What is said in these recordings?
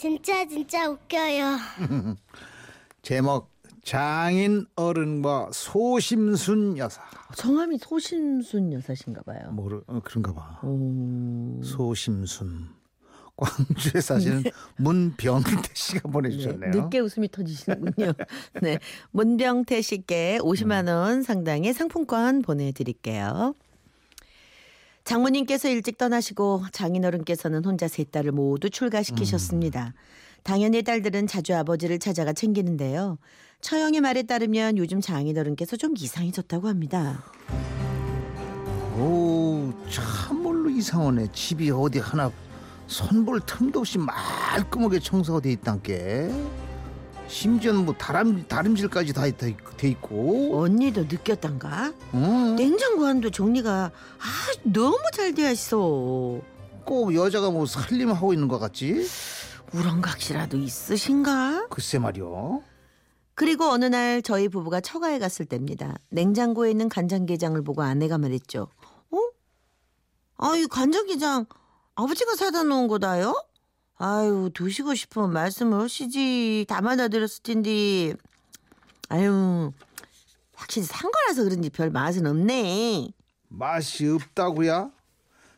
진짜 진짜 웃겨요. 제목 장인 어른과 소심순 여사. 성함이 소심순 여사신가 봐요. 뭐 어, 그런가 봐. 오. 소심순. 광주에 사시는 문병태 씨가 네, 보내주셨네요. 늦게 웃음이 터지시는군요. 네. 문병태 씨께 50만 원 상당의 상품권 보내드릴게요. 장모님께서 일찍 떠나시고 장인어른께서는 혼자 세 딸을 모두 출가시키셨습니다. 당연히 딸들은 자주 아버지를 찾아가 챙기는데요. 처형의 말에 따르면 요즘 장인어른께서 좀 이상해졌다고 합니다. 오, 참말로 이상하네. 집이 어디 하나 손볼 틈도 없이 말끔하게 청소가 돼 있단께. 심지어는 뭐 다람, 다림질까지 다 돼 있고. 언니도 느꼈단가? 응. 냉장고 안도 정리가 아 너무 잘 되어 있어. 꼭 여자가 뭐 살림하고 있는 것 같지? 우렁각시라도 있으신가? 글쎄 말이요. 그리고 어느 날 저희 부부가 처가에 갔을 때입니다. 냉장고에 있는 간장게장을 보고 아내가 말했죠. 어? 아, 이 간장게장 아버지가 사다 놓은 거다요? 아유, 드시고 싶으면 말씀을 하시지. 담아다 드렸을 텐데. 아유, 확실히 산 거라서 그런지 별 맛은 없네. 맛이 없다고야?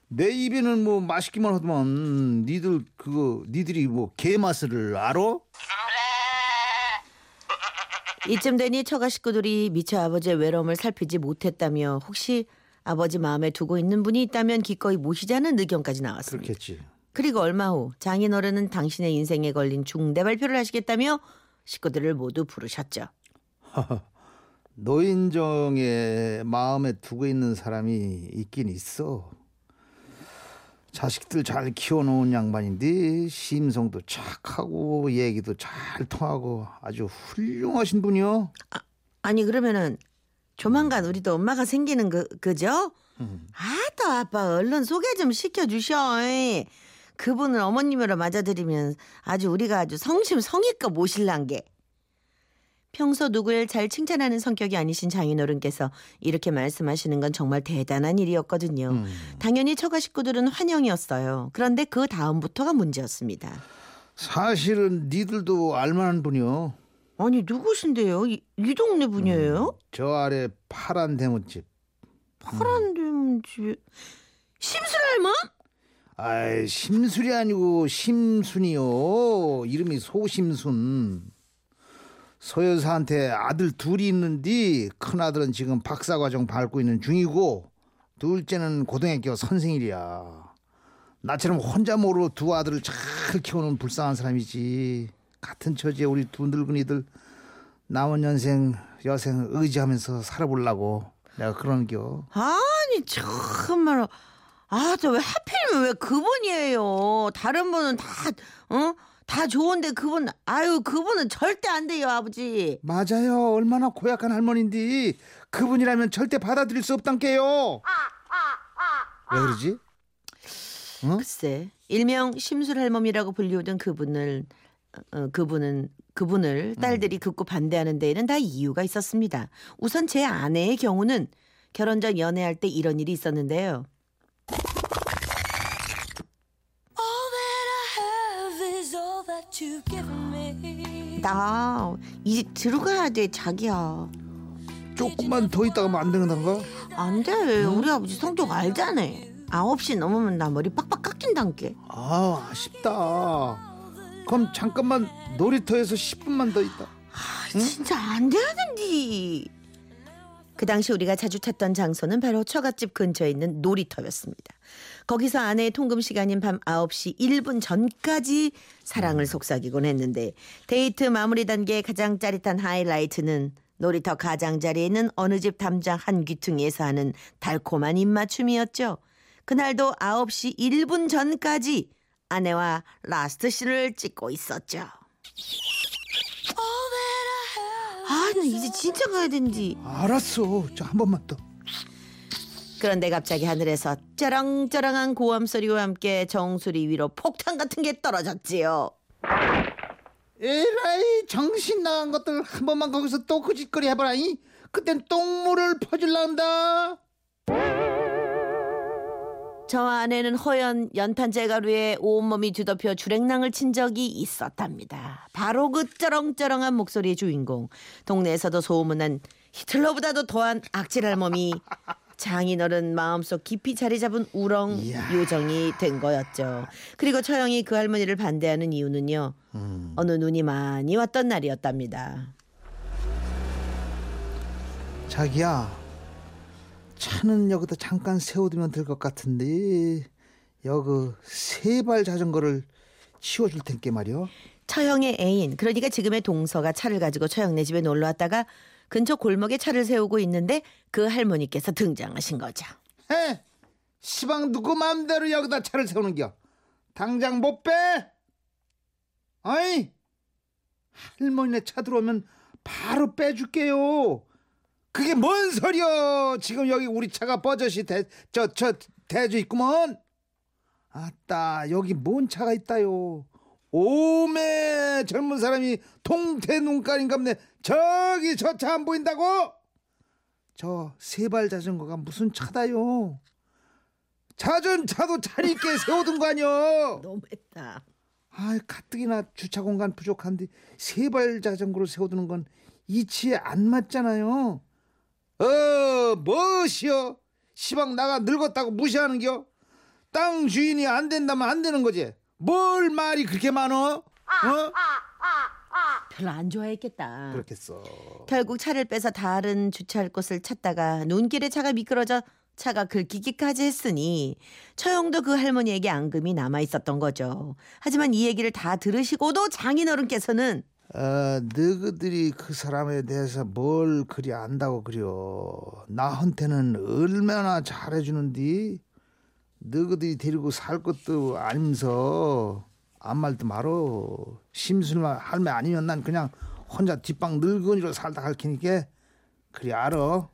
내 입에는 뭐 맛있기만 하더만 니들 그거 니들이 뭐 개 맛을 알아? 이쯤 되니 처가 식구들이 미처 아버지의 외로움을 살피지 못했다며 혹시 아버지 마음에 두고 있는 분이 있다면 기꺼이 모시자는 의견까지 나왔습니다. 그렇겠지. 그리고 얼마 후 장인어른은 당신의 인생에 걸린 중대 발표를 하시겠다며 식구들을 모두 부르셨죠. 노인정에 마음에 두고 있는 사람이 있긴 있어. 자식들 잘 키워놓은 양반인데 심성도 착하고 얘기도 잘 통하고 아주 훌륭하신 분이요. 아니 그러면은 조만간 우리도 엄마가 생기는 그 그죠? 아또 아빠 얼른 소개 좀 시켜주셔. 그분을 어머님으로 맞아들이면 아주 우리가 아주 성심성의껏 모실란 게. 평소 누굴 잘 칭찬하는 성격이 아니신 장인어른께서 이렇게 말씀하시는 건 정말 대단한 일이었거든요. 음. 당연히 처가 식구들은 환영이었어요. 그런데 그 다음부터가 문제였습니다. 사실은 니들도 알만한 분이요. 아니 누구신데요? 이, 이 동네 분이에요? 저 아래 파란 대문집. 파란 뱀집 심술할멈? 아이 심술이 아니고 심순이요. 이름이 소심순. 소여사한테 아들 둘이 있는데 큰 아들은 지금 박사과정 밟고 있는 중이고 둘째는 고등학교 선생이랴. 나처럼 혼자 모르고 두 아들을 잘 키우는 불쌍한 사람이지. 같은 처지에 우리 두 늙은이들 남은 연생 여생 의지하면서 살아보려고 내가 그러는겨. 아니 참말로 아 저 왜 하필이면 왜 그분이에요? 다른 분은 다 어? 다 좋은데 그분 아유 그분은 절대 안 돼요 아버지. 맞아요. 얼마나 고약한 할머니인데 그분이라면 절대 받아들일 수 없단께요. 왜 그러지? 글쎄 일명 심술할멈이라고 불리우던 그분을 어, 그분은 그분을 딸들이 극구 반대하는 데에는 다 이유가 있었습니다. 우선 제 아내의 경우는 결혼 전 연애할 때 이런 일이 있었는데요. 나 이제 들어가야 돼 자기야. 조금만 더 있다가 안 되는가? 안 돼. 우리 아버지 성격 알잖아. 9시 넘으면 나 머리 빡빡 깎인단게. 아 아쉽다. 그럼 잠깐만 놀이터에서 10분만 더 있다. 아, 진짜 안 되는디. 그 당시 우리가 자주 찾던 장소는 바로 처갓집 근처에 있는 놀이터였습니다. 거기서 아내의 통금 시간인 밤 9시 1분 전까지 사랑을 속삭이곤 했는데 데이트 마무리 단계의 가장 짜릿한 하이라이트는 놀이터 가장자리에 있는 어느 집 담장 한 귀퉁이에서 하는 달콤한 입맞춤이었죠. 그날도 9시 1분 전까지 아내와 라스트 씬을 찍고 있었죠. 아, 나 이제 진짜 가야 되는데. 알았어. 자 한 번만 더. 그런데 갑자기 하늘에서 쩌렁쩌렁한 고함 소리와 함께 정수리 위로 폭탄 같은 게 떨어졌지요. 에라이 정신 나간 것들 한 번만 거기서 또 그 짓거리 해봐라이. 그땐 똥물을 퍼줄란다. 저와 아내는 허연 연탄재 가루에 온몸이 뒤덮여 주랭랑을 친 적이 있었답니다. 바로 그 쩌렁쩌렁한 목소리의 주인공. 동네에서도 소문난 히틀러보다도 더한 악질할 몸이 장인어른 마음속 깊이 자리 잡은 우렁 이야. 요정이 된 거였죠. 그리고 처형이 그 할머니를 반대하는 이유는요. 음. 어느 눈이 많이 왔던 날이었답니다. 자기야 차는 여기다 잠깐 세워두면 될 것 같은데 여기 세발 자전거를 치워줄 텐께 말이요 처형의 애인, 그러니까 지금의 동서가 차를 가지고 처형네 집에 놀러 왔다가 근처 골목에 차를 세우고 있는데 그 할머니께서 등장하신 거죠. 에? 시방 누구 마음대로 여기다 차를 세우는겨? 당장 못 빼? 아이? 할머니네 차 들어오면 바로 빼줄게요 그게 뭔 소리여 지금 여기 우리 차가 버젓이 저저 대주 있구먼 아따 여기 뭔 차가 있다요 오메 젊은 사람이 통태 눈깔인갑네 저기 저 차 안 보인다고? 저 세발 자전거가 무슨 차다요? 자전차도 차리 있게 세워둔 거 아니여? 너무했다. 아, 가뜩이나 주차 공간 부족한데 세발 자전거를 세워두는 건 이치에 안 맞잖아요. 어, 뭐시여? 시방 나가 늙었다고 무시하는겨? 땅 주인이 안 된다면 안 되는 거지. 뭘 말이 그렇게 많어? 어? 별로 안 좋아했겠다. 그렇겠어. 결국 차를 빼서 다른 주차할 곳을 찾다가 눈길에 차가 미끄러져 차가 긁히기까지 했으니 처형도 그 할머니에게 앙금이 남아 있었던 거죠. 하지만 이 얘기를 다 들으시고도 장인어른께서는 어, 너희들이 그 사람에 대해서 뭘 그리 안다고 그려. 나한테는 얼마나 잘해주는디. 너희들이 데리고 살 것도 아니면서 아무 말도 말어. 심술만 할매 아니면 난 그냥 혼자 뒷방 늙은이로 살다 갈 테니까 그리 알아.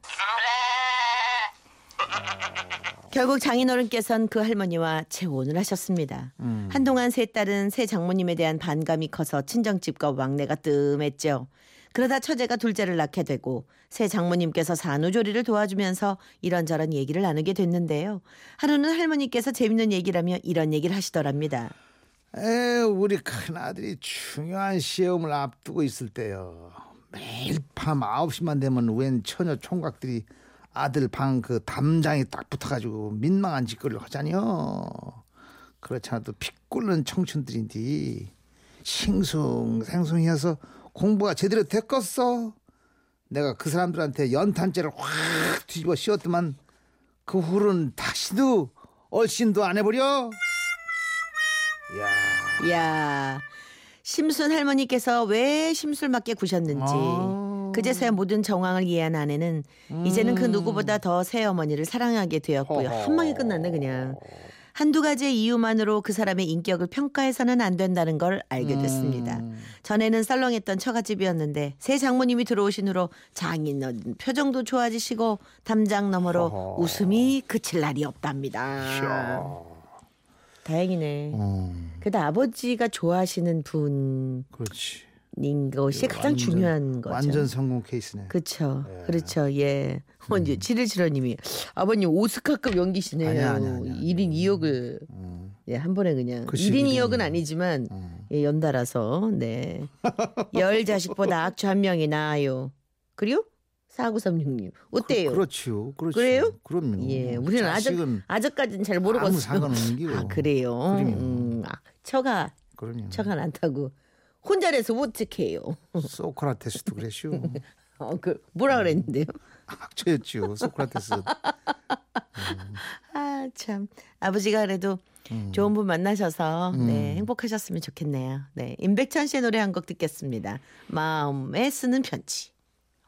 결국 장인어른께서는 그 할머니와 재혼을 하셨습니다. 한동안 세 딸은 새 장모님에 대한 반감이 커서 친정집과 왕래가 뜸했죠. 그러다 처제가 둘째를 낳게 되고 새 장모님께서 산후조리를 도와주면서 이런저런 얘기를 나누게 됐는데요. 하루는 할머니께서 재밌는 얘기라며 이런 얘기를 하시더랍니다. 에 우리 큰아들이 중요한 시험을 앞두고 있을 때요. 매일 밤 9시만 되면 웬 처녀 총각들이 아들 방 그 담장에 딱 붙어가지고 민망한 짓거리를 하자니요. 그렇지 않아도 피 끓는 청춘들인데 싱숭 생숭해서 공부가 제대로 됐겠어. 내가 그 사람들한테 연탄재를 확 뒤집어 씌웠더만 그 후로는 다시도 얼씬도 안 해버려. 야. 이야, 심순 할머니께서 왜 심술 맞게 구셨는지 아. 그제서야 모든 정황을 이해한 아내는 이제는 그 누구보다 더 새어머니를 사랑하게 되었고요. 허허. 한 방에 끝났네 그냥. 한두 가지의 이유만으로 그 사람의 인격을 평가해서는 안 된다는 걸 알게 됐습니다. 음. 전에는 썰렁했던 처갓집이었는데 새 장모님이 들어오신 후로 장인어른 표정도 좋아지시고 담장 너머로 허허. 웃음이 그칠 날이 없답니다. 다행이네. 음, 그래도 아버지가 좋아하시는 분인 그렇지. 것이 가장 완전- 중요한 거죠. 완전 성공 케이스네. 그렇죠. 예. 그렇죠. 예. 먼저 칠일칠호님이 아버님 오스카급 연기시네요. 아니야, 아니야, 아니야. 1인 2역을 음, 예, 한 번에 그냥 그 1인 2역은 시기는- 아니지만 음. 예, 연달아서 네. 열 자식보다 악취 한 명이 나아요. 그리고 4936님 어때요? 그, 렇지요 그렇죠. 그래요? 그럼요. 예, 우리는 아직 아직까지는 잘. 상관없는 기요. 아 그래요. 음, 아, 처가 그럼요. 처가 많다고 혼자래서 어떡해요. 소크라테스도 그랬슈. 어, 그 뭐라 그랬는데요? 악처였죠. 소크라테스. 아참 아버지가 그래도 음. 좋은 분 만나셔서 네 행복하셨으면 좋겠네요. 네 임백천 씨의 노래 한 곡 듣겠습니다. 마음에 쓰는 편지.